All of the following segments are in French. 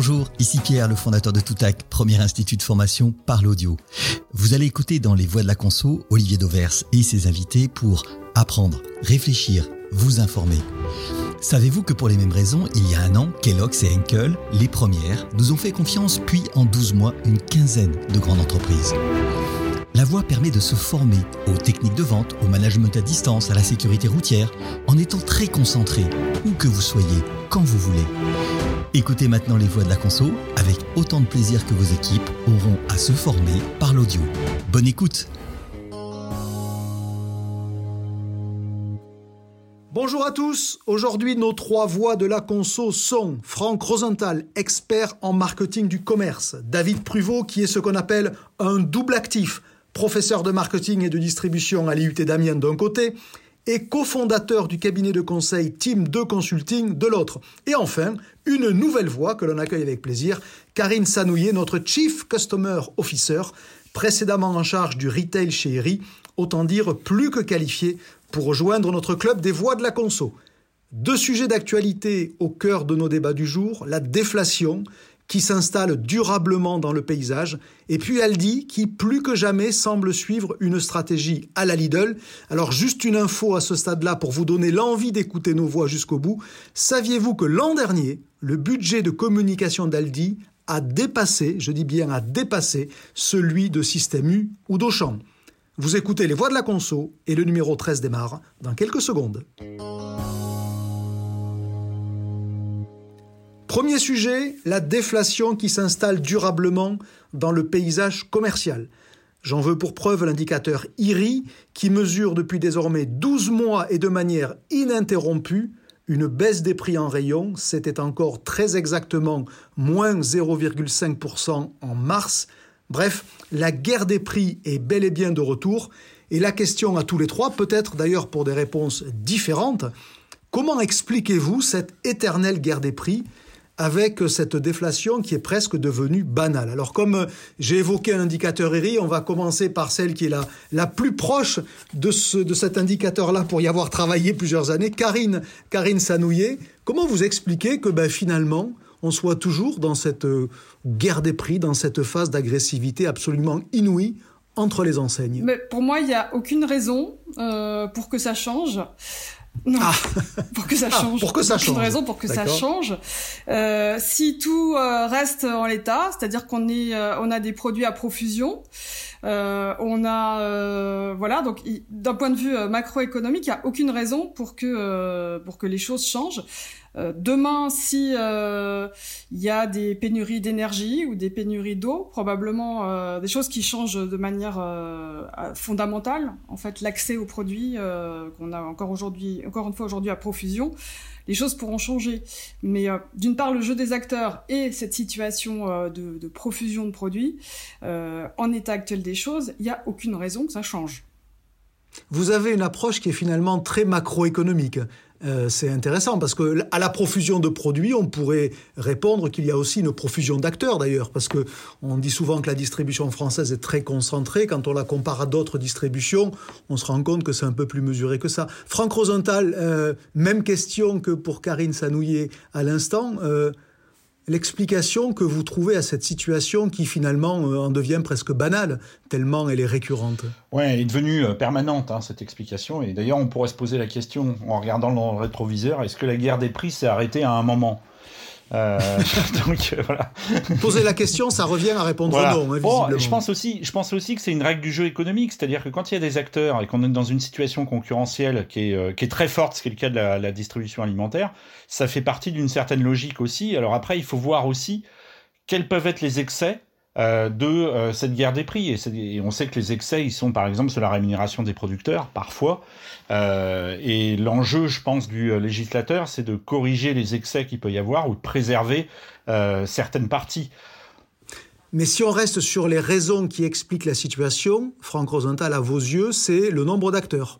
Bonjour, ici Pierre, le fondateur de Toutac, premier institut de formation par l'audio. Vous allez écouter dans les voix de la conso Olivier Dauvers et ses invités pour apprendre, réfléchir, vous informer. Savez-vous que pour les mêmes raisons, il y a un an, Kellogg's et Henkel, les premières, nous ont fait confiance, puis en 12 mois, une quinzaine de grandes entreprises. La voie permet de se former aux techniques de vente, au management à distance, à la sécurité routière, en étant très concentré, où que vous soyez, quand vous voulez. Écoutez maintenant les voix de la conso avec autant de plaisir que vos équipes auront à se former par l'audio. Bonne écoute Bonjour à tous. Aujourd'hui, nos trois voix de la conso sont Franck Rosenthal, expert en marketing du commerce, David Pruvot, qui est ce qu'on appelle un double actif, professeur de marketing et de distribution à l'IUT Damien d'un côté, et cofondateur du cabinet de conseil Team 2 Consulting de l'autre. Et enfin, une nouvelle voix que l'on accueille avec plaisir, Karine Sanouillet, notre Chief Customer Officer, précédemment en charge du retail chez Eri, autant dire plus que qualifié pour rejoindre notre club des voix de la conso. Deux sujets d'actualité au cœur de nos débats du jour, la déflation qui s'installe durablement dans le paysage, et puis Aldi qui plus que jamais semble suivre une stratégie à la Lidl. Alors juste une info à ce stade-là pour vous donner l'envie d'écouter nos voix jusqu'au bout. Saviez-vous que l'an dernier, le budget de communication d'Aldi a dépassé, je dis bien a dépassé, celui de Système U ou d'Auchan? Vous écoutez les voix de la conso et le numéro 13 démarre dans quelques secondes. Premier sujet, la déflation qui s'installe durablement dans le paysage commercial. J'en veux pour preuve l'indicateur IRI qui mesure depuis désormais 12 mois et de manière ininterrompue une baisse des prix en rayon. C'était encore très exactement moins 0,5% en mars. Bref, la guerre des prix est bel et bien de retour. Et la question à tous les trois, peut-être d'ailleurs pour des réponses différentes, comment expliquez-vous cette éternelle guerre des prix? Avec cette déflation qui est presque devenue banale. Alors comme euh, j'ai évoqué un indicateur ERI, on va commencer par celle qui est la, la plus proche de, ce, de cet indicateur-là pour y avoir travaillé plusieurs années, Karine, Karine Sanouillet. Comment vous expliquez que ben, finalement on soit toujours dans cette euh, guerre des prix, dans cette phase d'agressivité absolument inouïe entre les enseignes? Mais Pour moi, il n'y a aucune raison euh, pour que ça change. Non, ah. pour que ça ah, change. pour que ça change. raison pour que ça change. Euh, si tout euh, reste en l'état, c'est-à-dire qu'on est, euh, on a des produits à profusion, euh, on a, euh, voilà, donc d'un point de vue macroéconomique, il n'y a aucune raison pour que pour que les choses changent. Euh, demain, si euh, il y a des pénuries d'énergie ou des pénuries d'eau, probablement euh, des choses qui changent de manière fondamentale. En fait, l'accès aux produits qu'on a encore aujourd'hui, encore une fois aujourd'hui à profusion, les choses pourront changer. Mais d'une part, le jeu des acteurs et cette situation de, de, profusion de produits, en état actuel des choses, il n'y a aucune raison que ça change. Vous avez une approche qui est finalement très macroéconomique. Euh, c'est intéressant parce que à la profusion de produits, on pourrait répondre qu'il y a aussi une profusion d'acteurs d'ailleurs, parce que on dit souvent que la distribution française est très concentrée. Quand on la compare à d'autres distributions, on se rend compte que c'est un peu plus mesuré que ça. Franck Rosenthal, euh, même question que pour Karine Sanouillet à l'instant. Euh, l'explication que vous trouvez à cette situation qui finalement euh, en devient presque banale, tellement elle est récurrente. Oui, elle est devenue euh, permanente, hein, cette explication. Et d'ailleurs, on pourrait se poser la question, en regardant dans le rétroviseur, est-ce que la guerre des prix s'est arrêtée à un moment? Euh, donc euh, voilà. Poser la question, ça revient à répondre non. Hein, je pense aussi, je pense aussi que c'est une règle du jeu économique, c'est-à-dire que quand il y a des acteurs et qu'on est dans une situation concurrentielle qui est, euh, qui est très forte, ce qui est le cas de la, la distribution alimentaire, ça fait partie d'une certaine logique aussi. Alors après, il faut voir aussi quels peuvent être les excès euh, de euh, cette guerre des prix. Et, on sait que les excès, ils sont par exemple sur la rémunération des producteurs, parfois. Euh, et l'enjeu, je pense, du législateur, c'est de corriger les excès qu'il peut y avoir ou de préserver certaines parties. Mais si on reste sur les raisons qui expliquent la situation, Franck Rosenthal, à vos yeux, c'est le nombre d'acteurs.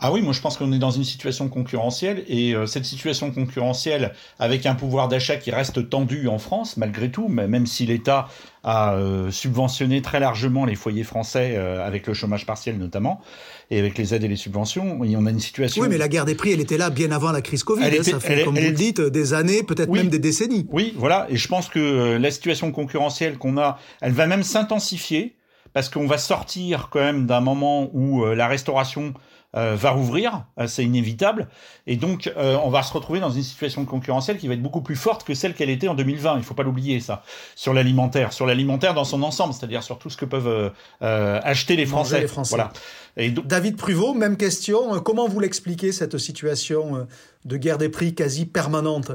Ah oui, moi je pense qu'on est dans une situation concurrentielle et euh, cette situation concurrentielle avec un pouvoir d'achat qui reste tendu en France malgré tout, même si l'État a euh, subventionné très largement les foyers français euh, avec le chômage partiel notamment et avec les aides et les subventions, on a une situation. Oui, mais la guerre des prix, elle était là bien avant la crise Covid. Hein, ça fait, comme vous le dites, des années, peut-être même des décennies. Oui, voilà. Et je pense que la situation concurrentielle qu'on a, elle va même s'intensifier parce qu'on va sortir quand même d'un moment où la restauration va rouvrir, euh, c'est inévitable, et donc euh, on va se retrouver dans une situation concurrentielle qui va être beaucoup plus forte que celle qu'elle était en 2020. Il ne faut pas l'oublier ça sur l'alimentaire, sur l'alimentaire dans son ensemble, c'est-à-dire sur tout ce que peuvent acheter les Français. les Français. Voilà. Et David Pruvot, même question. Comment vous l'expliquez cette situation de guerre des prix quasi permanente?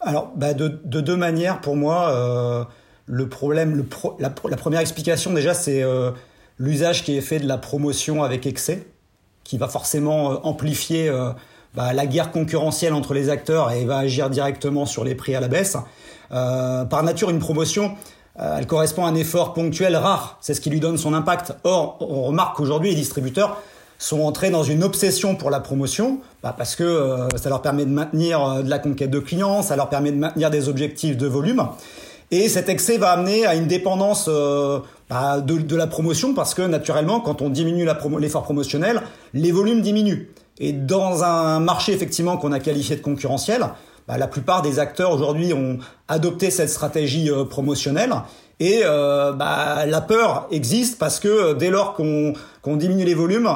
Alors, bah, de, deux manières pour moi. le problème, le la, la, première explication déjà, c'est l'usage qui est fait de la promotion avec excès qui va forcément euh, amplifier euh, bah, la guerre concurrentielle entre les acteurs et va agir directement sur les prix à la baisse. Euh, par nature, une promotion, elle correspond à un effort ponctuel rare. C'est ce qui lui donne son impact. Or, on remarque qu'aujourd'hui, les distributeurs sont entrés dans une obsession pour la promotion, bah, parce que ça leur permet de maintenir de la conquête de clients, ça leur permet de maintenir des objectifs de volume. Et cet excès va amener à une dépendance bah, de, la promotion parce que naturellement, quand on diminue l'effort promotionnel, les volumes diminuent. Et dans un marché effectivement qu'on a qualifié de concurrentiel, bah, la plupart des acteurs aujourd'hui ont adopté cette stratégie euh, promotionnelle. Et euh, bah, la peur existe parce que dès lors qu'on diminue les volumes,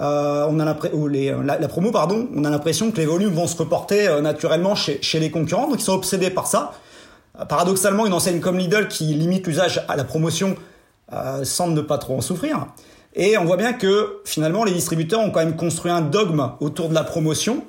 euh, on a ou les, la, la, promo pardon, on a l'impression que les volumes vont se reporter naturellement chez, chez les concurrents, donc ils sont obsédés par ça. paradoxalement, une enseigne comme Lidl qui limite l'usage à la promotion euh, semble ne pas trop en souffrir. Et on voit bien que finalement les distributeurs ont quand même construit un dogme autour de la promotion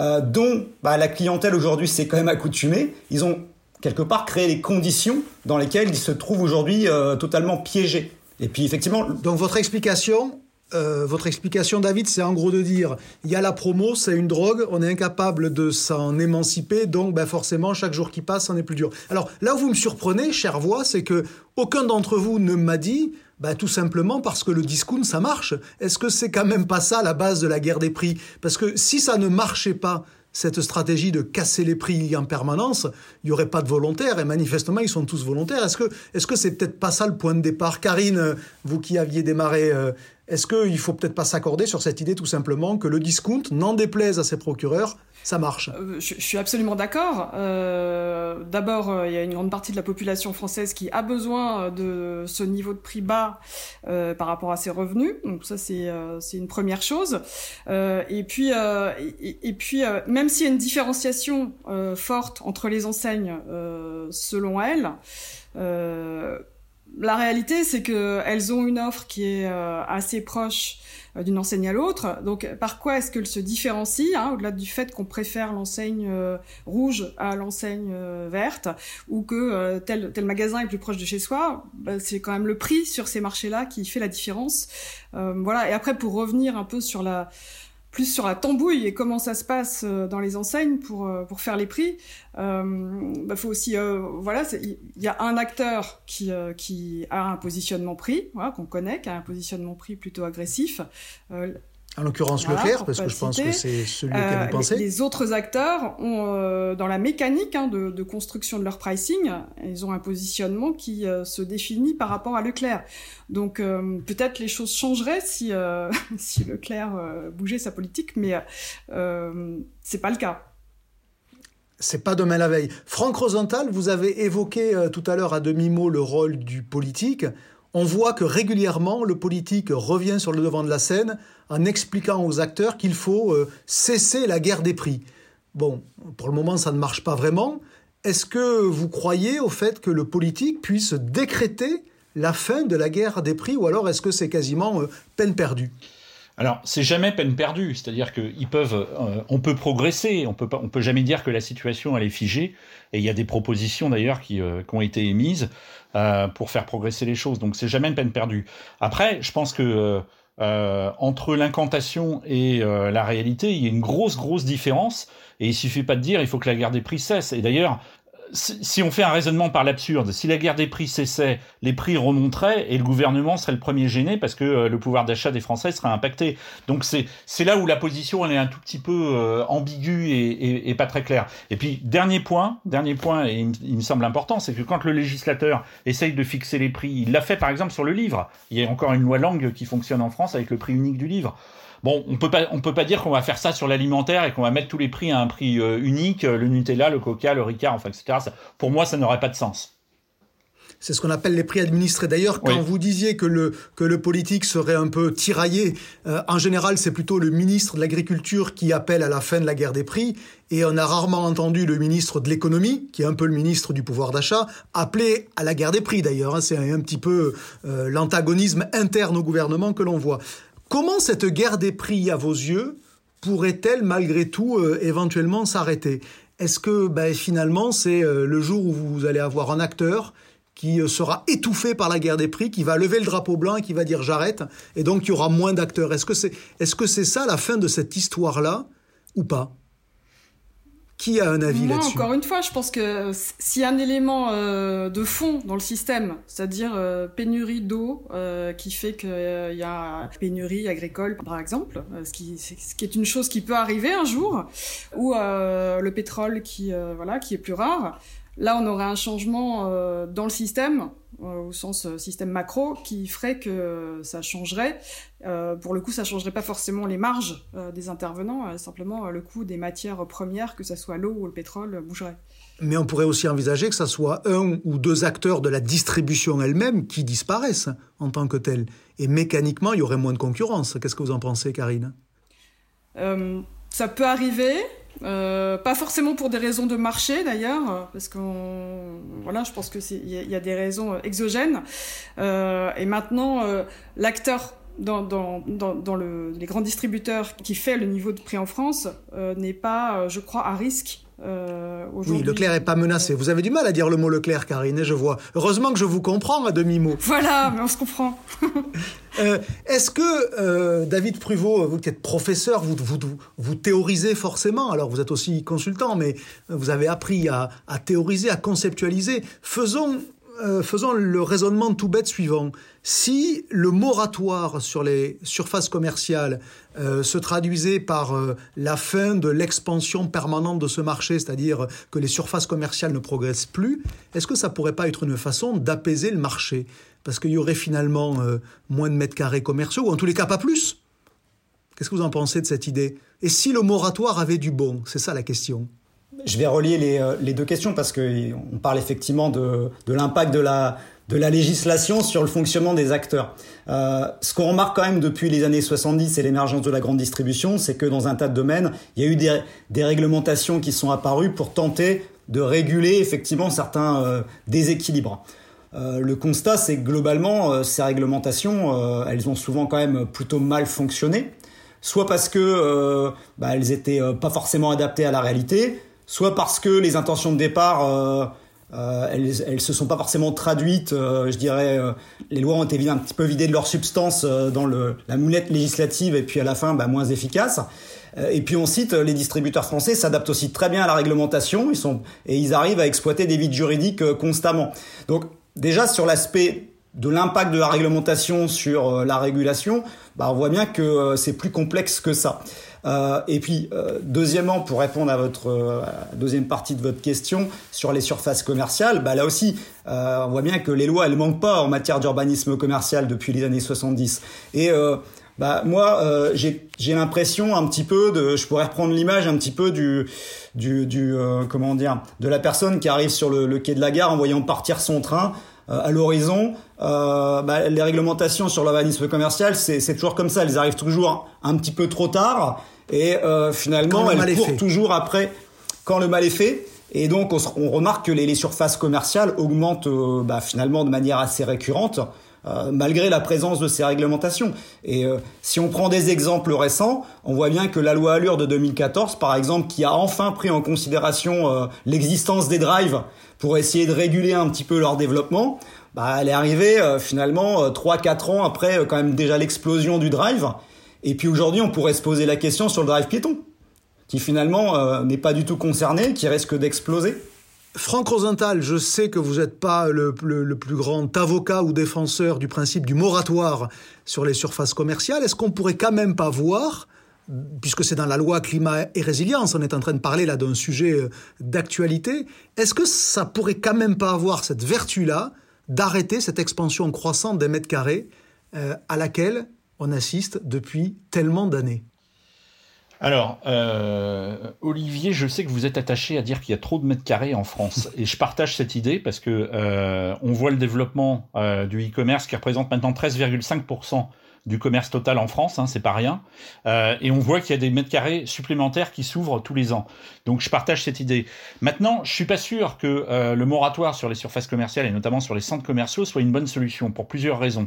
euh, dont bah, la clientèle aujourd'hui s'est quand même accoutumée. Ils ont quelque part créé les conditions dans lesquelles ils se trouvent aujourd'hui euh, totalement piégés. Et puis effectivement... Donc votre explication, euh, votre explication, David, c'est en gros de dire il y a la promo, c'est une drogue, on est incapable de s'en émanciper, donc ben forcément, chaque jour qui passe, c'en est plus dur. Alors là où vous me surprenez, chère voix, c'est que aucun d'entre vous ne m'a dit ben, tout simplement parce que le discount, ça marche. Est-ce que c'est quand même pas ça la base de la guerre des prix? Parce que si ça ne marchait pas, cette stratégie de casser les prix en permanence, il n'y aurait pas de volontaires, et manifestement, ils sont tous volontaires. Est-ce que est-ce que c'est peut-être pas ça le point de départ? Karine, vous qui aviez démarré euh, est-ce qu'il ne faut peut-être pas s'accorder sur cette idée tout simplement que le discount, n'en déplaise à ses procureurs, ça marche? Euh, je, suis absolument d'accord. Euh, d'abord, euh, il y a une grande partie de la population française qui a besoin de ce niveau de prix bas par rapport à ses revenus. Donc ça, c'est une première chose. et puis, et, puis même s'il y a une différenciation forte entre les enseignes, selon elles, la réalité, c'est qu'elles ont une offre qui est euh, assez proche euh, d'une enseigne à l'autre. Donc, par quoi est-ce qu'elles se différencient hein, Au-delà du fait qu'on préfère l'enseigne euh, rouge à l'enseigne verte, ou que tel, tel magasin est plus proche de chez soi, bah, c'est quand même le prix sur ces marchés-là qui fait la différence. voilà. Et après, pour revenir un peu sur la plus sur la tambouille et comment ça se passe euh, dans les enseignes pour euh, pour faire les prix. Euh, bah, faut aussi voilà, il y a un acteur qui qui a un positionnement prix, voilà, qu'on connaît, qui a un positionnement prix plutôt agressif. En l'occurrence Leclerc, parce que je pense que c'est celui auquel vous pensez. Les, autres acteurs ont, dans la mécanique hein, de, de, construction de leur pricing, ils ont un positionnement qui se définit par rapport à Leclerc. Donc euh, peut-être les choses changeraient si, euh, si Leclerc euh, bougeait sa politique, mais euh, c'est pas le cas. C'est pas demain la veille. Franck Rosenthal, vous avez évoqué tout à l'heure à demi-mot le rôle du politique. On voit que régulièrement, le politique revient sur le devant de la scène en expliquant aux acteurs qu'il faut cesser la guerre des prix. Bon, pour le moment, ça ne marche pas vraiment. Est-ce que vous croyez au fait que le politique puisse décréter la fin de la guerre des prix ou alors est-ce que c'est quasiment euh, peine perdue? Alors, c'est jamais peine perdue, c'est-à-dire qu'ils peuvent, euh, on peut progresser, on peut pas, on peut jamais dire que la situation elle est figée. Et il y a des propositions d'ailleurs qui, euh, qui, ont été émises pour faire progresser les choses. Donc, c'est jamais une peine perdue. Après, je pense que entre l'incantation et la réalité, il y a une grosse, grosse différence. Et il suffit pas de dire il faut que la guerre des prix cesse. Et d'ailleurs, si on fait un raisonnement par l'absurde, si la guerre des prix cessait, les prix remonteraient et le gouvernement serait le premier gêné parce que euh, le pouvoir d'achat des Français serait impacté. Donc c'est là où la position elle est un tout petit peu euh, ambiguë et, et, pas très claire. Et puis dernier point, dernier point et il, me semble important, c'est que quand le législateur essaye de fixer les prix, il l'a fait par exemple sur le livre. Il y a encore une loi langue qui fonctionne en France avec le prix unique du livre. Bon, on peut pas, on peut pas dire qu'on va faire ça sur l'alimentaire et qu'on va mettre tous les prix à un prix euh, unique, euh, le Nutella, le Coca, le Ricard, enfin, etc. pour moi, ça n'aurait pas de sens. C'est ce qu'on appelle les prix administrés. D'ailleurs, quand vous disiez que le, que le politique serait un peu tiraillé, euh, en général, c'est plutôt le ministre de l'Agriculture qui appelle à la fin de la guerre des prix. Et on a rarement entendu le ministre de l'Économie, qui est un peu le ministre du pouvoir d'achat, appeler à la guerre des prix d'ailleurs. Hein. C'est un, petit peu l'antagonisme interne au gouvernement que l'on voit. Comment cette guerre des prix, à vos yeux, pourrait-elle malgré tout euh, éventuellement s'arrêter? Est-ce que ben, finalement c'est euh, le jour où vous allez avoir un acteur qui euh, sera étouffé par la guerre des prix, qui va lever le drapeau blanc et qui va dire j'arrête, et donc il y aura moins d'acteurs? Est-ce que c'est est -ce c'est ça la fin de cette histoire-là ou pas? Qui a un avis là-dessus Encore une fois, je pense que s'il y a un élément euh, de fond dans le système, c'est-à-dire euh, pénurie d'eau euh, qui fait qu'il y a pénurie agricole, par exemple, ce qui, ce qui est une chose qui peut arriver un jour, ou le pétrole qui, voilà, qui est plus rare. Là, on aurait un changement dans le système euh, au sens euh, système macro, qui ferait que ça changerait. Euh, pour le coup, ça changerait pas forcément les marges des intervenants, simplement le coût des matières premières, que ce soit l'eau ou le pétrole, bougerait. Mais on pourrait aussi envisager que ce soit un ou deux acteurs de la distribution elle-même qui disparaissent en tant que tels. Et mécaniquement, il y aurait moins de concurrence. Qu'est-ce que vous en pensez, Karine? Ça peut arriver. Euh, pas forcément pour des raisons de marché d'ailleurs, parce qu'on voilà, je pense que il y, a des raisons exogènes. Euh, et maintenant, euh, l'acteur dans, dans, dans, dans le, les grands distributeurs qui fait le niveau de prix en France euh, n'est pas, euh, je crois, à risque euh, oui, Leclerc est pas menacé. Vous avez du mal à dire le mot Leclerc, Karine, je vois. Heureusement que je vous comprends à demi-mot. Voilà, mais on se comprend. euh, Est-ce que, euh, David Pruvot, vous qui êtes professeur, vous, vous, vous, théorisez forcément, alors vous êtes aussi consultant, mais vous avez appris à, à théoriser, à conceptualiser. Faisons euh, faisons le raisonnement tout bête suivant. Si le moratoire sur les surfaces commerciales euh, se traduisait par euh, la fin de l'expansion permanente de ce marché, c'est-à-dire que les surfaces commerciales ne progressent plus, est-ce que ça pourrait pas être une façon d'apaiser le marché? Parce qu'il y aurait finalement moins de mètres carrés commerciaux, ou en tous les cas pas plus. Qu'est-ce que vous en pensez de cette idée? Et si le moratoire avait du bon? C'est ça la question. Je vais relier les, euh, les deux questions parce qu'on parle effectivement de, de l'impact de la, de la législation sur le fonctionnement des acteurs. Euh, ce qu'on remarque quand même depuis les années 70 et l'émergence de la grande distribution, c'est que dans un tas de domaines, il y a eu des, des réglementations qui sont apparues pour tenter de réguler effectivement certains euh, déséquilibres. Euh, le constat, c'est que globalement, euh, ces réglementations, euh, elles ont souvent quand même plutôt mal fonctionné, soit parce que bah, elles étaient pas forcément adaptées à la réalité, soit parce que les intentions de départ, euh, euh, elles, elles se sont pas forcément traduites. Euh, je dirais, euh, les lois ont été un petit peu vidées de leur substance dans le, la moulette législative et puis à la fin, bah, moins efficaces. Et puis on cite, les distributeurs français s'adaptent aussi très bien à la réglementation, ils sont et ils arrivent à exploiter des vides juridiques constamment. Donc déjà sur l'aspect de l'impact de la réglementation sur la régulation, bah, on voit bien que c'est plus complexe que ça. Euh, et puis, euh, deuxièmement, pour répondre à votre euh, deuxième partie de votre question sur les surfaces commerciales, bah là aussi, on voit bien que les lois, elles manquent pas en matière d'urbanisme commercial depuis les années 70. Et bah moi, j'ai l'impression un petit peu de, je pourrais reprendre l'image un petit peu du, du, du comment dire, de la personne qui arrive sur le, le, quai de la gare en voyant partir son train à l'horizon. Euh, bah, les réglementations sur l'urbanisme commercial, c'est toujours comme ça. Elles arrivent toujours un petit peu trop tard. Et euh, finalement, elle court toujours après quand le mal est fait. Et donc, on, on remarque que les, les, surfaces commerciales augmentent euh, bah, finalement de manière assez récurrente, euh, malgré la présence de ces réglementations. Et euh, si on prend des exemples récents, on voit bien que la loi Allure de 2014, par exemple, qui a enfin pris en considération euh, l'existence des drives pour essayer de réguler un petit peu leur développement, bah, elle est arrivée finalement 3-4 ans après quand même déjà l'explosion du drive. Et puis aujourd'hui, on pourrait se poser la question sur le drive piéton, qui finalement euh, n'est pas du tout concerné, qui risque d'exploser. Franck Rosenthal, je sais que vous n'êtes pas le, plus grand avocat ou défenseur du principe du moratoire sur les surfaces commerciales. Est-ce qu'on pourrait quand même pas voir, puisque c'est dans la loi climat et résilience, on est en train de parler là d'un sujet euh, d'actualité, est-ce que ça pourrait quand même pas avoir cette vertu-là d'arrêter cette expansion croissante des mètres carrés euh, à laquelle on assiste depuis tellement d'années? Alors, euh, Olivier, je sais que vous êtes attaché à dire qu'il y a trop de mètres carrés en France, et je partage cette idée parce que euh, on voit le développement euh, du e-commerce qui représente maintenant 13,5% du commerce total en France, hein, c'est pas rien, et on voit qu'il y a des mètres carrés supplémentaires qui s'ouvrent tous les ans. Donc, je partage cette idée. Maintenant, je suis pas sûr que le moratoire sur les surfaces commerciales et notamment sur les centres commerciaux soit une bonne solution pour plusieurs raisons.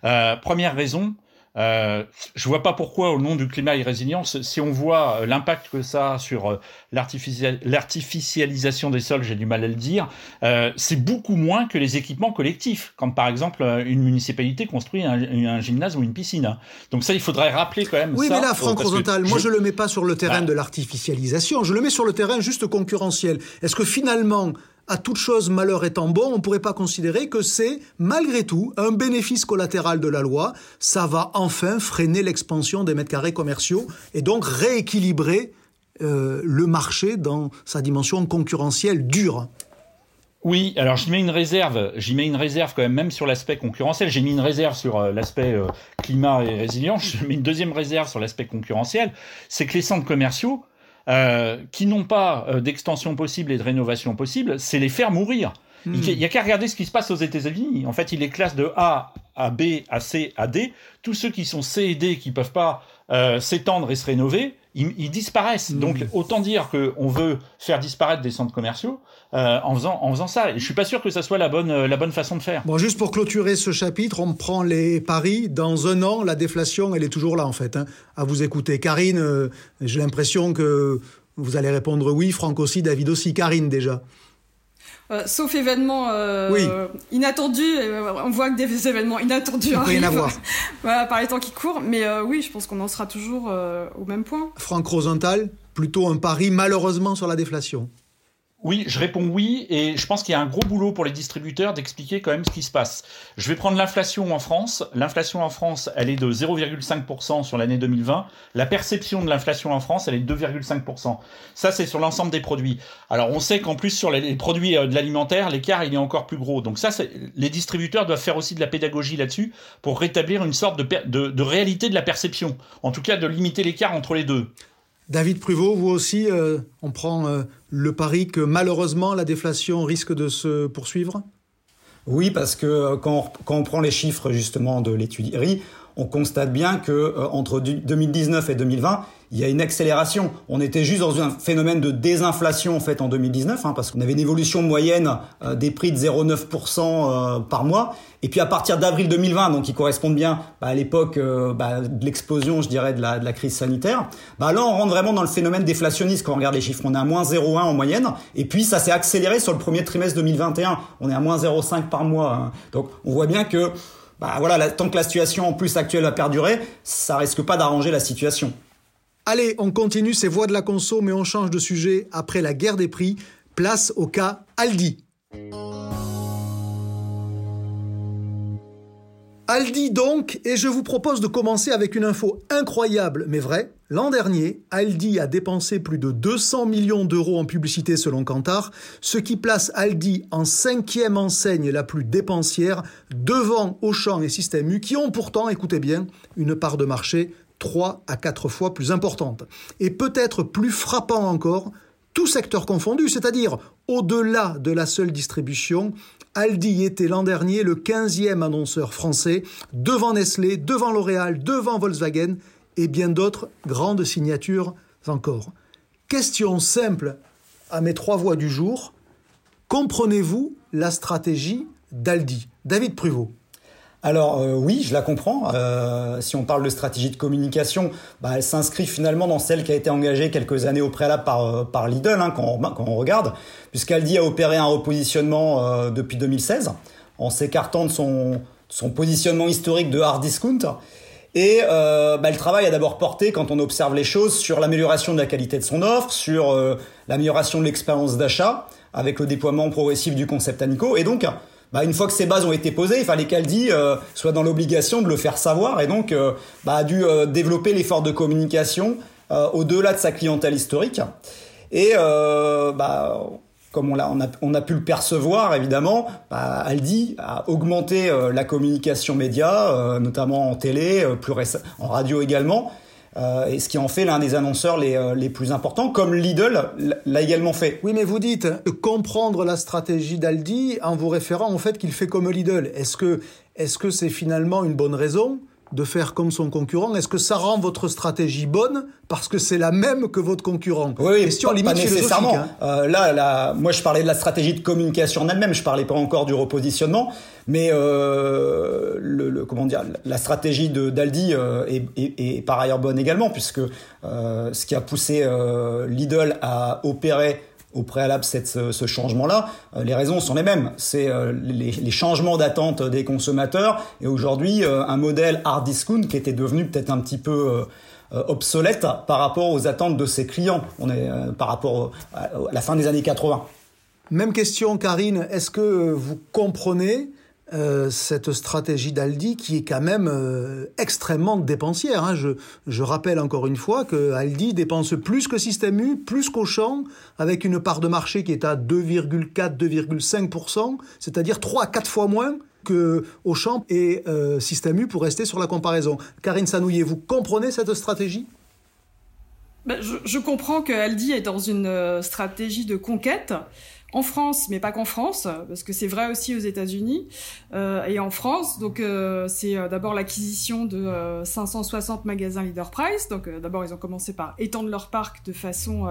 première raison, euh, je vois pas pourquoi, au nom du climat et résilience, si on voit euh, l'impact que ça a sur euh, l'artificialisation des sols, j'ai du mal à le dire, euh, c'est beaucoup moins que les équipements collectifs, comme par exemple une municipalité construit un, gymnase ou une piscine. Donc ça, il faudrait rappeler quand même. Oui, mais là, Franck Rosenthal, moi je... le mets pas sur le terrain bah. de l'artificialisation, je le mets sur le terrain juste concurrentiel. Est-ce que finalement à toute chose malheur étant bon, on ne pourrait pas considérer que c'est, malgré tout, un bénéfice collatéral de la loi. Ça va enfin freiner l'expansion des mètres carrés commerciaux et donc rééquilibrer euh, le marché dans sa dimension concurrentielle dure. Oui, alors j'y mets une réserve, j'y mets une réserve quand même, même sur l'aspect concurrentiel. J'ai mis une réserve sur euh, l'aspect euh, climat et résilience. Je mets une deuxième réserve sur l'aspect concurrentiel. C'est que les centres commerciaux, euh, qui n'ont pas euh, d'extension possible et de rénovation possible, c'est les faire mourir. Il n'y hmm. a qu'à regarder ce qui se passe aux États-Unis. En fait, il les classe de A à B, à C, à D. Tous ceux qui sont C et D, qui peuvent pas euh, s'étendre et se rénover, ils, disparaissent. Hmm. Donc, autant dire qu'on veut faire disparaître des centres commerciaux euh, en, faisant, en faisant ça. Et je suis pas sûr que ça soit la bonne, la bonne façon de faire. Bon, juste pour clôturer ce chapitre, on prend les paris. Dans un an, la déflation, elle est toujours là, en fait, hein, à vous écouter. Karine, j'ai l'impression que vous allez répondre oui, Franck aussi, David aussi. Karine, déjà. Euh, sauf événements euh, inattendus, euh, on voit que des événements inattendus arrivent. Rien à voir. voilà, par les temps qui courent, mais oui, je pense qu'on en sera toujours au même point. Franck Rosenthal, plutôt un pari malheureusement sur la déflation. Oui, je réponds oui, et je pense qu'il y a un gros boulot pour les distributeurs d'expliquer quand même ce qui se passe. Je vais prendre l'inflation en France. L'inflation en France, elle est de 0,5% sur l'année 2020. La perception de l'inflation en France, elle est de 2,5%. Ça, c'est sur l'ensemble des produits. Alors, on sait qu'en plus, sur les produits euh, de l'alimentaire, l'écart, il est encore plus gros. Donc ça, les distributeurs doivent faire aussi de la pédagogie là-dessus pour rétablir une sorte de, de, de réalité de la perception. En tout cas, de limiter l'écart entre les deux. David Pruvot, vous aussi, euh, on prend euh, le pari que malheureusement la déflation risque de se poursuivre? Oui, parce que euh, quand on, prend les chiffres justement de l'étude IRI, on constate bien que entre 2019 et 2020, il y a une accélération. On était juste dans un phénomène de désinflation en fait en 2019, hein, parce qu'on avait une évolution moyenne euh, des prix de 0,9% euh, par mois. Et puis à partir d'avril 2020, donc qui correspondent bien bah, à l'époque euh, bah, de l'explosion, je dirais, de la, de la crise sanitaire, bah, là on rentre vraiment dans le phénomène déflationniste quand on regarde les chiffres. On est à moins 0,1 en moyenne, et puis ça s'est accéléré sur le premier trimestre 2021. On est à moins 0,5 par mois. Hein. Donc on voit bien que bah, voilà, tant que la situation en plus actuelle va perdurer, ça risque pas d'arranger la situation. Allez, on continue ces voix de la conso, mais on change de sujet. Après la guerre des prix, place au cas Aldi. Aldi donc, et je vous propose de commencer avec une info incroyable mais vraie. L'an dernier, Aldi a dépensé plus de 200 millions d'euros en publicité selon Kantar, ce qui place Aldi en cinquième enseigne la plus dépensière devant Auchan et Système U qui ont pourtant, écoutez bien, une part de marché 3 à 4 fois plus importante. Et peut-être plus frappant encore, tout secteur confondu, c'est-à-dire au-delà de la seule distribution, Aldi était l'an dernier le 15e annonceur français, devant Nestlé, devant L'Oréal, devant Volkswagen et bien d'autres grandes signatures encore. Question simple à mes trois voix du jour. Comprenez-vous la stratégie d'Aldi? David Pruvot alors euh, oui, je la comprends. Euh, si on parle de stratégie de communication, bah, elle s'inscrit finalement dans celle qui a été engagée quelques années au préalable par, euh, par Lidl, hein, quand, on, quand, on, regarde, puisqu'Aldi a opéré un repositionnement depuis 2016, en s'écartant de son positionnement historique de hard discount. Et bah, le travail a d'abord porté, quand on observe les choses, sur l'amélioration de la qualité de son offre, sur l'amélioration de l'expérience d'achat, avec le déploiement progressif du concept Anico. Et donc, bah, une fois que ces bases ont été posées, il fallait qu'Aldi euh, soit dans l'obligation de le faire savoir et donc euh, bah, a dû euh, développer l'effort de communication au-delà de sa clientèle historique. Et bah, comme on a, pu le percevoir évidemment, bah, Aldi a augmenté la communication média, notamment en télé, plus en radio également, euh, et ce qui en fait l'un des annonceurs les, euh, plus importants, comme Lidl l'a également fait. Oui, mais vous dites comprendre la stratégie d'Aldi en vous référant au fait qu'il fait comme Lidl. Est-ce que c'est finalement une bonne raison de faire comme son concurrent Est-ce que ça rend votre stratégie bonne parce que c'est la même que votre concurrent? Oui, Question pas, limite pas nécessairement. Hein. Euh, là, là, moi, je parlais de la stratégie de communication en elle-même. Je parlais pas encore du repositionnement, mais euh, le, comment dire, la stratégie de d'Aldi euh, est, est, est, par ailleurs bonne également, puisque euh, ce qui a poussé euh, Lidl à opérer au préalable cette, ce, changement-là, euh, les raisons sont les mêmes. C'est euh, les, changements d'attente des consommateurs et aujourd'hui euh, un modèle hard discount qui était devenu peut-être un petit peu obsolète par rapport aux attentes de ses clients. On est par rapport à la fin des années 80. Même question, Karine. Est-ce que vous comprenez euh, cette stratégie d'Aldi qui est quand même euh, extrêmement dépensière. Hein. Je, rappelle encore une fois que Aldi dépense plus que Système U, plus qu'Auchan, avec une part de marché qui est à 2,4-2,5%, c'est-à-dire 3 à 4 fois moins que Auchan et euh, Système U pour rester sur la comparaison. Karine Sanouillet, vous comprenez cette stratégie? Ben, je, je, comprends que Aldi est dans une stratégie de conquête en France, mais pas qu'en France, parce que c'est vrai aussi aux États-Unis euh, et en France. Donc euh, c'est euh, d'abord l'acquisition de 560 magasins Leader Price. Donc d'abord ils ont commencé par étendre leur parc de façon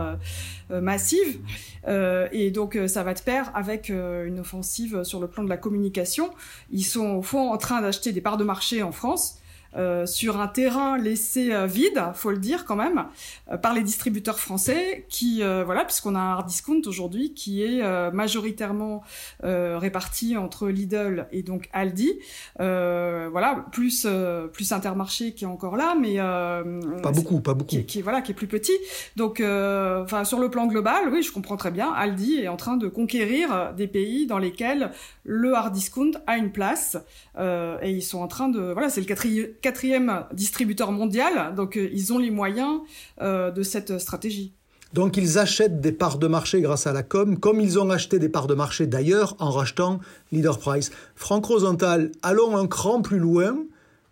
massive, et donc ça va de pair avec une offensive sur le plan de la communication. Ils sont au fond en train d'acheter des parts de marché en France euh, sur un terrain laissé euh, vide, faut le dire quand même, euh, par les distributeurs français, qui voilà, puisqu'on a un hard discount aujourd'hui qui est majoritairement réparti entre Lidl et donc Aldi, voilà, plus plus Intermarché qui est encore là, mais pas beaucoup, pas beaucoup, qui, qui, voilà, qui est plus petit. Donc, enfin sur le plan global, oui, je comprends très bien. Aldi est en train de conquérir des pays dans lesquels le hard discount a une place et ils sont en train de voilà, c'est le quatrième quatrième distributeur mondial, donc euh, ils ont les moyens euh, de cette stratégie. Donc ils achètent des parts de marché grâce à la com, comme ils ont acheté des parts de marché d'ailleurs en rachetant Leader Price. Franck Rosenthal, allons un cran plus loin.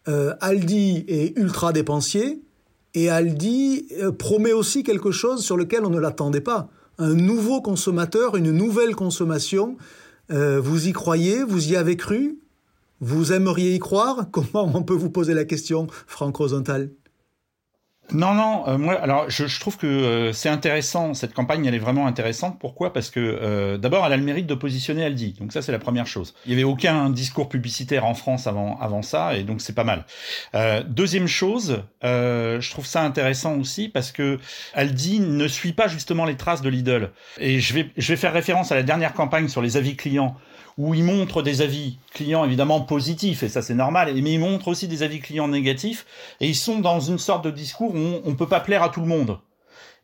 Euh, Aldi est ultra dépensier et Aldi promet aussi quelque chose sur lequel on ne l'attendait pas. Un nouveau consommateur, une nouvelle consommation. vous y croyez? Vous y avez cru? Vous aimeriez y croire? Comment on peut vous poser la question, Franck Rosenthal? Non, non, euh, moi, alors je, trouve que euh, c'est intéressant, cette campagne, elle est vraiment intéressante. Pourquoi? Parce que euh, d'abord, elle a le mérite de positionner Aldi. Donc ça, c'est la première chose. Il y avait aucun discours publicitaire en France avant, avant ça, et donc c'est pas mal. deuxième chose, je trouve ça intéressant aussi parce que Aldi ne suit pas justement les traces de Lidl. Et je vais, je vais faire référence à la dernière campagne sur les avis clients où il montre des avis clients évidemment positifs, et ça c'est normal, mais il montre aussi des avis clients négatifs, et ils sont dans une sorte de discours où on ne peut pas plaire à tout le monde.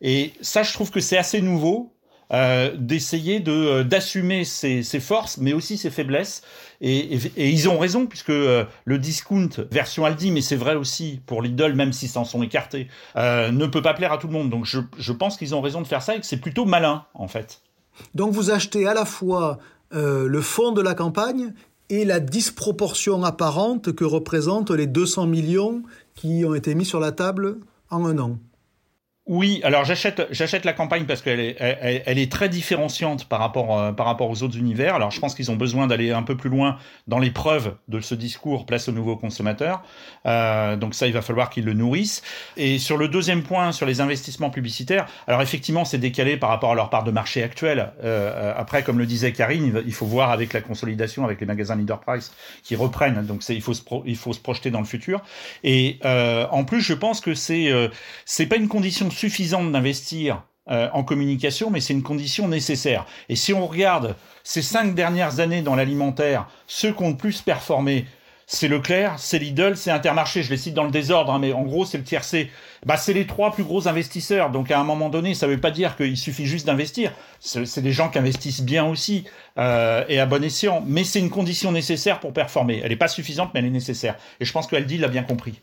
Et ça, je trouve que c'est assez nouveau, euh, d'essayer de euh, d'assumer ses, ses, forces, mais aussi ses faiblesses. Et, ils ont raison, puisque euh, le discount version Aldi, mais c'est vrai aussi pour Lidl, même s'ils s'en sont écartés, ne peut pas plaire à tout le monde. Donc je, je pense qu'ils ont raison de faire ça et que c'est plutôt malin, en fait. Donc vous achetez à la fois euh, le fond de la campagne et la disproportion apparente que représentent les 200 millions qui ont été mis sur la table en un an. Oui, alors j'achète j'achète la campagne parce qu'elle est elle, elle, est très différenciante par rapport euh, par rapport aux autres univers. Alors je pense qu'ils ont besoin d'aller un peu plus loin dans les preuves de ce discours place au nouveau consommateur. Euh, donc ça il va falloir qu'ils le nourrissent. Et sur le deuxième point sur les investissements publicitaires, alors effectivement c'est décalé par rapport à leur part de marché actuelle. Euh, après comme le disait Karine, il faut voir avec la consolidation avec les magasins leader price qui reprennent. Donc c'est il faut se il faut se projeter dans le futur. Et euh, en plus je pense que c'est euh, c'est pas une condition suffisante d'investir euh, en communication, mais c'est une condition nécessaire. Et si on regarde ces cinq dernières années dans l'alimentaire, ceux qui ont le plus performé, c'est Leclerc, c'est Lidl, c'est Intermarché. Je les cite dans le désordre, hein, mais en gros, c'est le tiercé. Bah, c'est les trois plus gros investisseurs. Donc, à un moment donné, ça ne veut pas dire qu'il suffit juste d'investir. C'est des gens qui investissent bien aussi euh, et à bon escient. Mais c'est une condition nécessaire pour performer. Elle n'est pas suffisante, mais elle est nécessaire. Et je pense qu'Aldi l'a bien compris.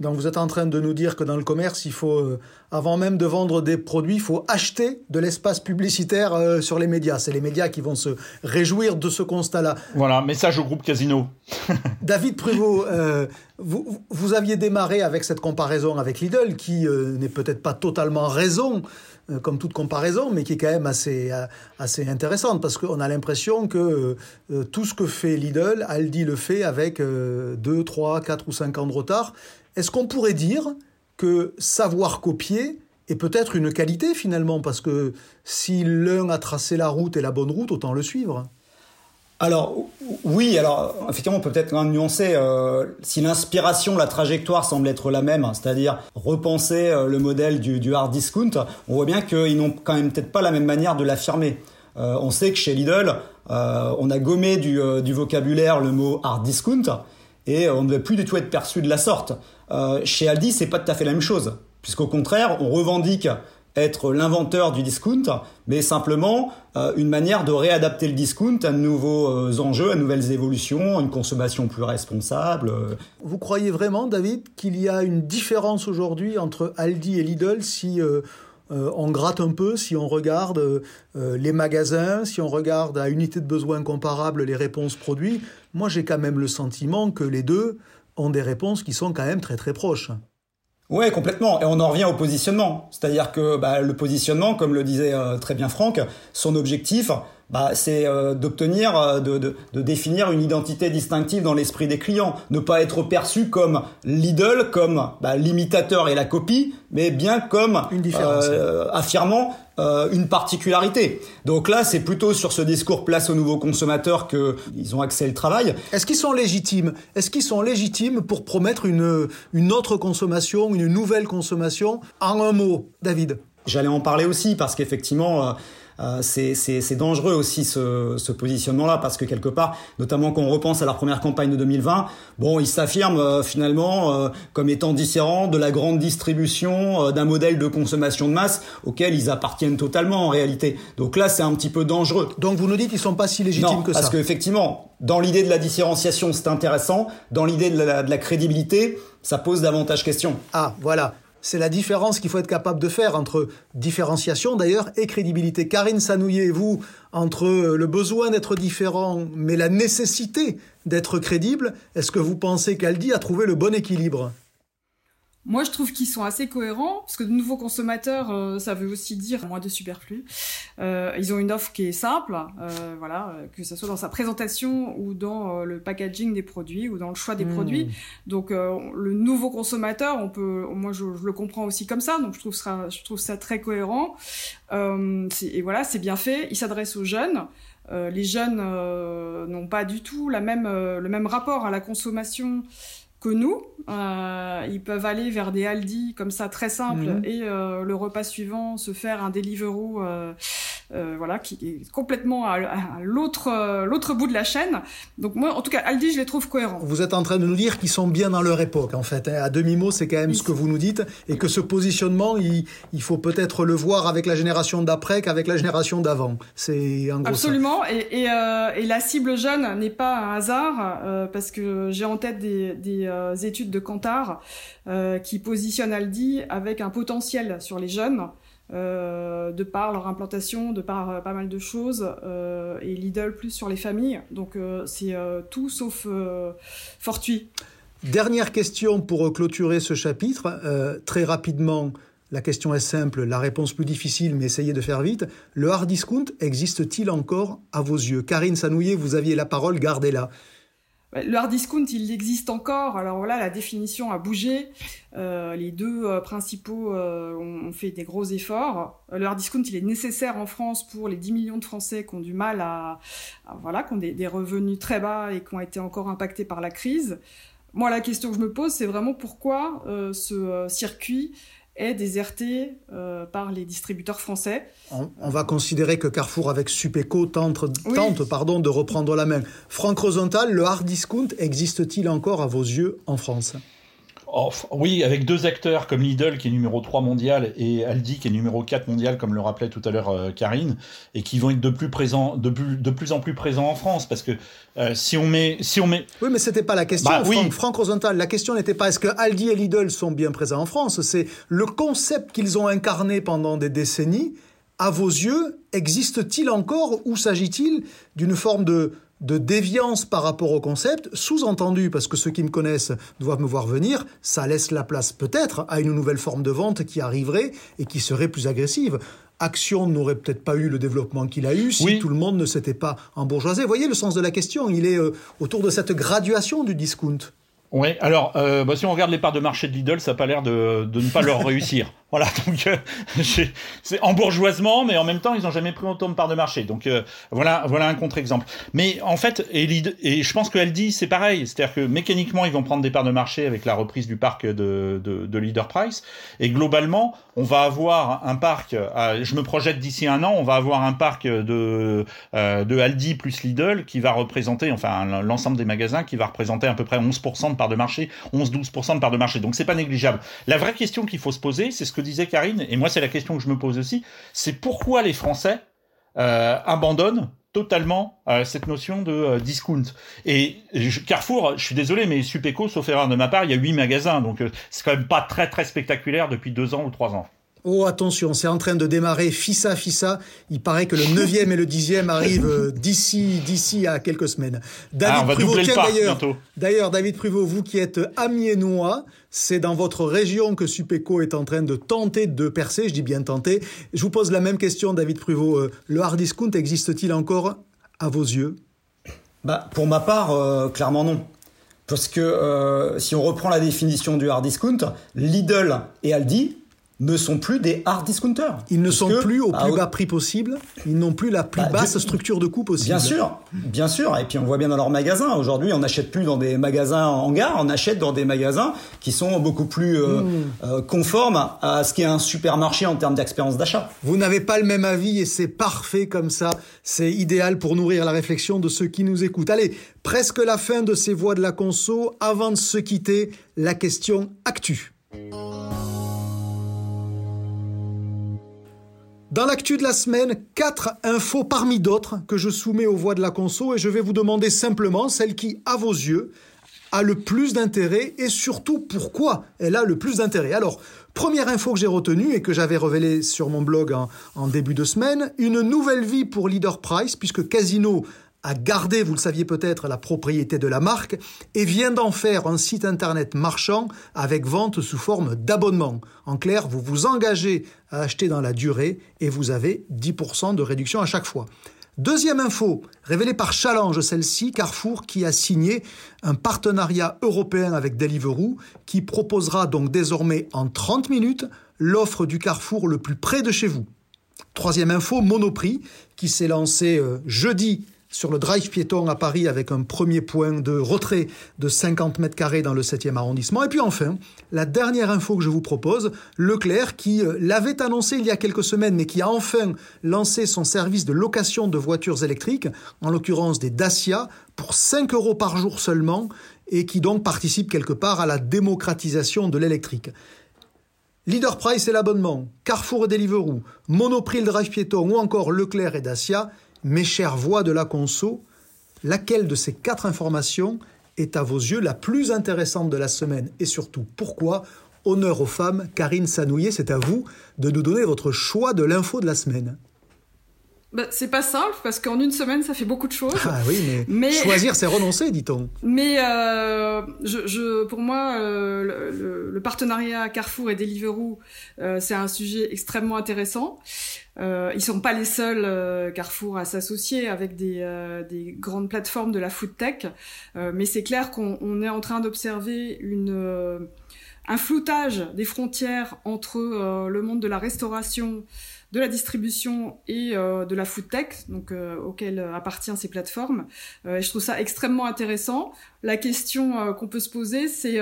Donc vous êtes en train de nous dire que dans le commerce, il faut, euh, avant même de vendre des produits, il faut acheter de l'espace publicitaire euh, sur les médias. C'est les médias qui vont se réjouir de ce constat-là. Voilà, message au groupe Casino. David Pruvot, euh, vous, vous, aviez démarré avec cette comparaison avec Lidl, qui n'est peut-être pas totalement raison, comme toute comparaison, mais qui est quand même assez, assez intéressante, parce qu'on a l'impression que tout ce que fait Lidl, Aldi le fait avec 2, 3, 4 ou 5 ans de retard. Est-ce qu'on pourrait dire que savoir copier est peut-être une qualité finalement? Parce que si l'un a tracé la route et la bonne route, autant le suivre. Alors oui, alors effectivement on peut peut-être nuancer euh, si l'inspiration, la trajectoire semble être la même, c'est-à-dire repenser euh, le modèle du, hard discount, on voit bien qu'ils n'ont quand même peut-être pas la même manière de l'affirmer. Euh, on sait que chez Lidl, on a gommé du, du, vocabulaire le mot hard discount et on ne devait plus du tout être perçu de la sorte. Euh, chez Aldi, c'est pas tout à fait la même chose, puisqu'au contraire, on revendique être l'inventeur du discount, mais simplement euh, une manière de réadapter le discount à de nouveaux euh, enjeux, à nouvelles évolutions, une consommation plus responsable. Vous croyez vraiment, David, qu'il y a une différence aujourd'hui entre Aldi et Lidl si on gratte un peu, si on regarde les magasins, si on regarde à unité de besoin comparable les réponses produits? Moi, j'ai quand même le sentiment que les deux ont des réponses qui sont quand même très très proches. Ouais, complètement. Et on en revient au positionnement. C'est-à-dire que bah, le positionnement, comme le disait euh, très bien Franck, son objectif, bah, c'est euh, d'obtenir, euh, de, de, de, définir une identité distinctive dans l'esprit des clients. Ne pas être perçu comme l'idole, comme bah, l'imitateur et la copie, mais bien comme une différence. affirmant euh, une particularité. Donc là, c'est plutôt sur ce discours place aux nouveaux consommateurs qu'ils ont accès au travail. Est-ce qu'ils sont légitimes? Est-ce qu'ils sont légitimes pour promettre une, une autre consommation, une nouvelle consommation? En un mot, David J'allais en parler aussi parce qu'effectivement, euh, euh, c'est dangereux aussi ce, ce positionnement-là parce que quelque part, notamment quand on repense à leur première campagne de 2020, bon, ils s'affirment euh, finalement euh, comme étant différents de la grande distribution d'un modèle de consommation de masse auquel ils appartiennent totalement en réalité. Donc là, c'est un petit peu dangereux. Donc vous nous dites qu'ils sont pas si légitimes que ça. Parce qu'effectivement, dans l'idée de la différenciation, c'est intéressant. Dans l'idée de la, de la crédibilité, ça pose davantage question. Ah, voilà. C'est la différence qu'il faut être capable de faire entre différenciation d'ailleurs et crédibilité. Karine Sanouillet et vous, entre le besoin d'être différent mais la nécessité d'être crédible, est-ce que vous pensez qu'Aldi a trouvé le bon équilibre? Moi, je trouve qu'ils sont assez cohérents, parce que de nouveaux consommateurs, euh, ça veut aussi dire moins de superflu. Euh, ils ont une offre qui est simple, euh, voilà, que ce soit dans sa présentation ou dans le packaging des produits ou dans le choix des hmm. produits. Donc, le nouveau consommateur, on peut, moi, je, le comprends aussi comme ça. Donc, je trouve ça, je trouve ça très cohérent. et voilà, c'est bien fait. Il s'adresse aux jeunes. les jeunes n'ont pas du tout la même, le même rapport à la consommation que nous. Euh, ils peuvent aller vers des Aldi comme ça très simple mhm. et euh, le repas suivant se faire un Deliveroo euh, euh, voilà, qui est complètement à, l'autre euh, l'autre bout de la chaîne. Donc moi, en tout cas, Aldi, je les trouve cohérents. Vous êtes en train de nous dire qu'ils sont bien dans leur époque, en fait. Hein. À demi-mot, c'est quand même ce que vous nous dites, et que ce positionnement, il, il faut peut-être le voir avec la génération d'après qu'avec la génération d'avant. C'est en gros Absolument, Et, et, euh, et, la cible jeune n'est pas un hasard, euh, parce que j'ai en tête des, des euh, études de Kantar qui positionnent Aldi avec un potentiel sur les jeunes. Euh, de par leur implantation, de par euh, pas mal de choses, euh, et Lidl plus sur les familles. Donc c'est tout sauf fortuit. Dernière question pour clôturer ce chapitre. très rapidement, la question est simple, la réponse plus difficile, mais essayez de faire vite. Le hard discount existe-t-il encore à vos yeux? Karine Sanouillet, vous aviez la parole, gardez-la. Le hard discount, il existe encore. Alors voilà, la définition a bougé. Euh, les deux euh, principaux euh, ont, fait des gros efforts. Le hard discount, il est nécessaire en France pour les 10 millions de Français qui ont du mal à, voilà, qui ont des, revenus très bas et qui ont été encore impactés par la crise. Moi, la question que je me pose, c'est vraiment pourquoi ce circuit est déserté par les distributeurs français. On, va considérer que Carrefour avec Supeco tente, tente pardon, de reprendre la main. Franck Rosenthal, le hard discount existe-t-il encore à vos yeux en France? Oui, avec deux acteurs comme Lidl qui est numéro 3 mondial et Aldi qui est numéro 4 mondial, comme le rappelait tout à l'heure euh, Karine, et qui vont être de plus, présents, de, plus, de plus en plus présents en France. Parce que euh, si, on met, si on met. Oui, mais c'était pas la question, bah, Franck, Rosenthal. La question n'était pas est-ce que Aldi et Lidl sont bien présents en France? C'est le concept qu'ils ont incarné pendant des décennies. À vos yeux, existe-t-il encore ou s'agit-il d'une forme de de déviance par rapport au concept, sous-entendu, parce que ceux qui me connaissent doivent me voir venir, ça laisse la place peut-être à une nouvelle forme de vente qui arriverait et qui serait plus agressive. Action n'aurait peut-être pas eu le développement qu'il a eu si tout le monde ne s'était pas embourgeoisé. Vous voyez le sens de la question, il est euh, autour de cette graduation du discount. Oui, alors euh, bah, si on regarde les parts de marché de Lidl, ça n'a pas l'air de, de, ne pas leur réussir. Voilà, donc euh, c'est embourgeoisement, mais en même temps, ils n'ont jamais pris autant de parts de marché. Donc euh, voilà, voilà un contre-exemple. Mais en fait, et, je pense que dit c'est pareil, c'est-à-dire que mécaniquement, ils vont prendre des parts de marché avec la reprise du parc de, de, de Leader Price, et globalement, on va avoir un parc. je me projette d'ici un an, on va avoir un parc de euh, de Aldi plus Lidl qui va représenter, enfin l'ensemble des magasins qui va représenter à peu près 11% de parts de marché, 11-12% de parts de marché. Donc c'est pas négligeable. La vraie question qu'il faut se poser, c'est ce que disait Karine, et moi c'est la question que je me pose aussi, c'est pourquoi les Français euh, abandonnent totalement euh, cette notion de euh, discount. Et Carrefour, je suis désolé, mais Supeco, sauf erreur de ma part, il y a huit magasins, donc c'est quand même pas très très spectaculaire depuis deux ans ou trois ans. Oh attention, c'est en train de démarrer Fissa Fissa. Il paraît que le 9e et le 10e arrivent euh, d'ici d'ici à quelques semaines. David ah, Pruvot, d'ailleurs, d'ailleurs David Pruvot, vous qui êtes amiénois, c'est dans votre région que Supeco est en train de tenter de percer, je dis bien tenter. Je vous pose la même question David Pruvot, euh, le hard discount existe-t-il encore à vos yeux? Bah pour ma part euh, clairement non. Parce que si on reprend la définition du hard discount, Lidl et Aldi ne sont plus des hard discounters. Ils ne sont plus au plus bas prix possible, ils n'ont plus la plus bah, basse structure de coût possible. Bien sûr, bien sûr. Et puis on voit bien dans leurs magasins. Aujourd'hui, on n'achète plus dans des magasins en gare, on achète dans des magasins qui sont beaucoup plus euh, hmm. euh, conformes à ce qu'est un supermarché en termes d'expérience d'achat. Vous n'avez pas le même avis et c'est parfait comme ça. C'est idéal pour nourrir la réflexion de ceux qui nous écoutent. Allez, presque la fin de ces voix de la conso. Avant de se quitter, la question actu. Dans l'actu de la semaine, quatre infos parmi d'autres que je soumets aux voix de la conso et je vais vous demander simplement celle qui, à vos yeux, a le plus d'intérêt et surtout pourquoi elle a le plus d'intérêt. Alors, première info que j'ai retenue et que j'avais révélée sur mon blog en, en, début de semaine, une nouvelle vie pour Leader Price puisque Casino a gardé, vous le saviez peut-être, la propriété de la marque et vient d'en faire un site internet marchand avec vente sous forme d'abonnement. En clair, vous vous engagez à acheter dans la durée et vous avez 10% de réduction à chaque fois. Deuxième info, révélée par Challenge, celle-ci, Carrefour qui a signé un partenariat européen avec Deliveroo qui proposera donc désormais en 30 minutes l'offre du Carrefour le plus près de chez vous. Troisième info, Monoprix qui s'est lancé euh, jeudi sur le drive piéton à Paris avec un premier point de retrait de 50 mètres carrés dans le 7e arrondissement. Et puis enfin, la dernière info que je vous propose, Leclerc qui euh, l'avait annoncé il y a quelques semaines mais qui a enfin lancé son service de location de voitures électriques, en l'occurrence des Dacia, pour 5 euros par jour seulement et qui donc participe quelque part à la démocratisation de l'électrique. Leader Price et l'abonnement, Carrefour et Deliveroo, Monoprix le drive piéton ou encore Leclerc et Dacia mes chères voix de la conso, laquelle de ces quatre informations est à vos yeux la plus intéressante de la semaine? Et surtout pourquoi? Honneur aux femmes, Karine Sanouillet, c'est à vous de nous donner votre choix de l'info de la semaine. Bah, c'est pas simple parce qu'en une semaine ça fait beaucoup de choses. Ah oui, mais, choisir c'est renoncer, dit-on. Mais euh, je, pour moi, euh, le, partenariat Carrefour et Deliveroo, euh, c'est un sujet extrêmement intéressant. Ils sont pas les seuls Carrefour à s'associer avec des, des, grandes plateformes de la food tech, mais c'est clair qu'on est en train d'observer une un floutage des frontières entre le monde de la restauration, de la distribution et de la food tech, donc auquel appartient ces plateformes. et je trouve ça extrêmement intéressant. La question qu'on peut se poser, c'est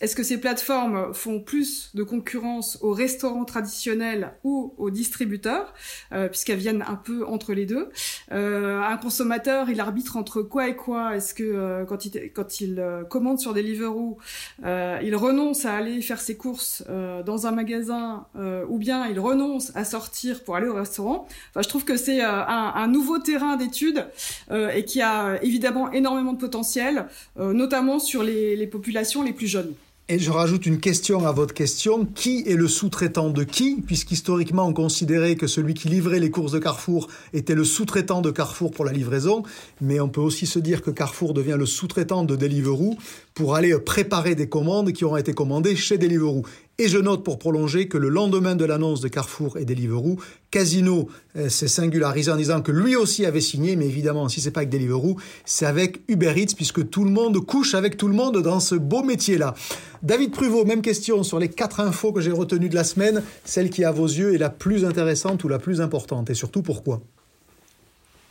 est-ce que ces plateformes font plus de concurrence aux restaurants traditionnels ou aux distributeurs, euh, puisqu'elles viennent un peu entre les deux? Euh, Un consommateur, il arbitre entre quoi et quoi? Est-ce que euh, quand il, quand il euh, commande sur Deliveroo, euh, il renonce à aller faire ses courses dans un magasin, ou bien il renonce à sortir pour aller au restaurant? Enfin, je trouve que c'est un, un, nouveau terrain d'étude et qui a évidemment énormément de potentiel, notamment sur les, les populations les plus jeunes. Et je rajoute une question à votre question. Qui est le sous-traitant de qui? Puisqu'historiquement, on considérait que celui qui livrait les courses de Carrefour était le sous-traitant de Carrefour pour la livraison. Mais on peut aussi se dire que Carrefour devient le sous-traitant de Deliveroo pour aller préparer des commandes qui auront été commandées chez Deliveroo. Et je note pour prolonger que le lendemain de l'annonce de Carrefour et Deliveroo, Casino euh, s'est singularisé en disant que lui aussi avait signé, mais évidemment, si c'est pas avec Deliveroo, c'est avec Uber Eats, puisque tout le monde couche avec tout le monde dans ce beau métier-là. David Pruvot, même question sur les quatre infos que j'ai retenues de la semaine, celle qui à vos yeux est la plus intéressante ou la plus importante, et surtout pourquoi?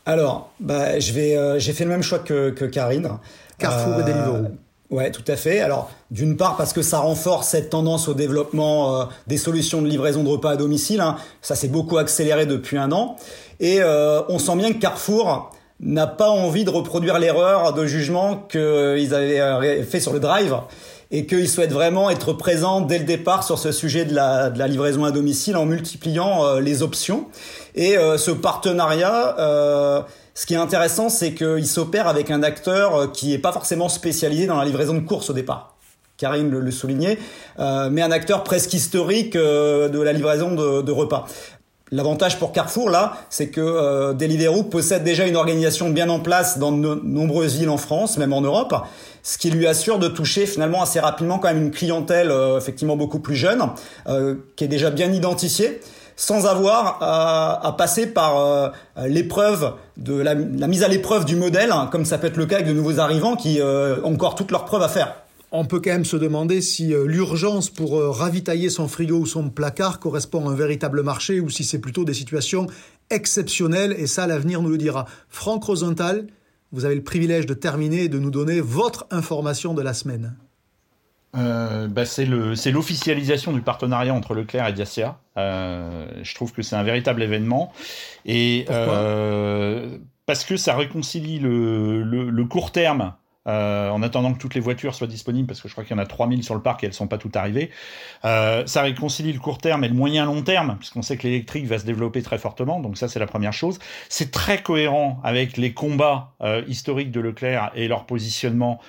Alors, bah, je vais, euh, j'ai fait le même choix que, Karine. Carrefour et Deliveroo. Ouais, tout à fait. Alors, d'une part parce que ça renforce cette tendance au développement euh, des solutions de livraison de repas à domicile. Hein. Ça s'est beaucoup accéléré depuis un an. Et euh, on sent bien que Carrefour n'a pas envie de reproduire l'erreur de jugement qu'ils avaient euh, fait sur le drive et qu'ils souhaitent vraiment être présents dès le départ sur ce sujet de la livraison à domicile en multipliant les options. Et ce partenariat ce qui est intéressant, c'est qu'il s'opère avec un acteur euh, qui n'est pas forcément spécialisé dans la livraison de courses au départ. Karine le, soulignait, euh, mais un acteur presque historique euh, de la livraison de, repas. L'avantage pour Carrefour, là, c'est que Deliveroo possède déjà une organisation bien en place dans de nombreuses villes en France, même en Europe, ce qui lui assure de toucher finalement assez rapidement quand même une clientèle effectivement beaucoup plus jeune, qui est déjà bien identifiée sans avoir à, passer par euh, l'épreuve de la, mise à l'épreuve du modèle, hein, comme ça peut être le cas avec de nouveaux arrivants qui euh, ont encore toutes leurs preuves à faire. On peut quand même se demander si euh, l'urgence pour ravitailler son frigo ou son placard correspond à un véritable marché ou si c'est plutôt des situations exceptionnelles et ça l'avenir nous le dira. Franck Rosenthal, vous avez le privilège de terminer et de nous donner votre information de la semaine. Euh, bah c'est l'officialisation du partenariat entre Leclerc et Dacia. Euh, je trouve que c'est un véritable événement et euh, parce que ça réconcilie le, le, le court terme euh, en attendant que toutes les voitures soient disponibles, parce que je crois qu'il y en a 3000 sur le parc et elles sont pas toutes arrivées. Euh, ça réconcilie le court terme et le moyen long terme, puisqu'on sait que l'électrique va se développer très fortement, donc ça c'est la première chose. C'est très cohérent avec les combats euh, historiques de Leclerc et leur positionnement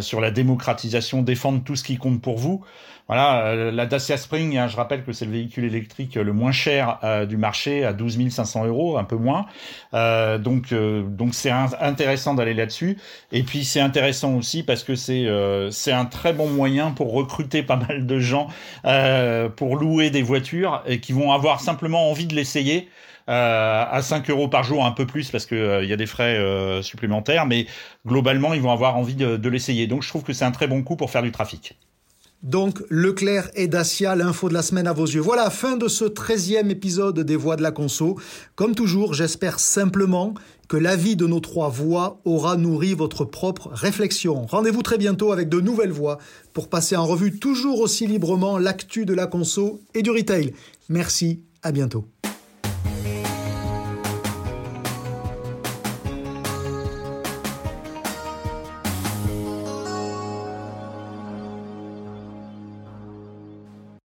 sur la démocratisation, défendre tout ce qui compte pour vous. Voilà, la Dacia Spring, hein, je rappelle que c'est le véhicule électrique le moins cher du marché, à 12 500 euros, un peu moins. Donc, donc c'est intéressant d'aller là-dessus. Et puis c'est intéressant aussi parce que c'est c'est un très bon moyen pour recruter pas mal de gens pour louer des voitures et qui vont avoir simplement envie de l'essayer. à 5 euros par jour, un peu plus parce que il y a des frais supplémentaires, mais globalement ils vont avoir envie de, de l'essayer. Donc je trouve que c'est un très bon coup pour faire du trafic. Donc, Leclerc et Dacia, l'info de la semaine à vos yeux. Voilà, fin de ce 13e épisode des Voix de la Conso. Comme toujours, j'espère simplement que l'avis de nos trois voix aura nourri votre propre réflexion. Rendez-vous très bientôt avec de nouvelles voix pour passer en revue toujours aussi librement l'actu de la conso et du retail. Merci, à bientôt.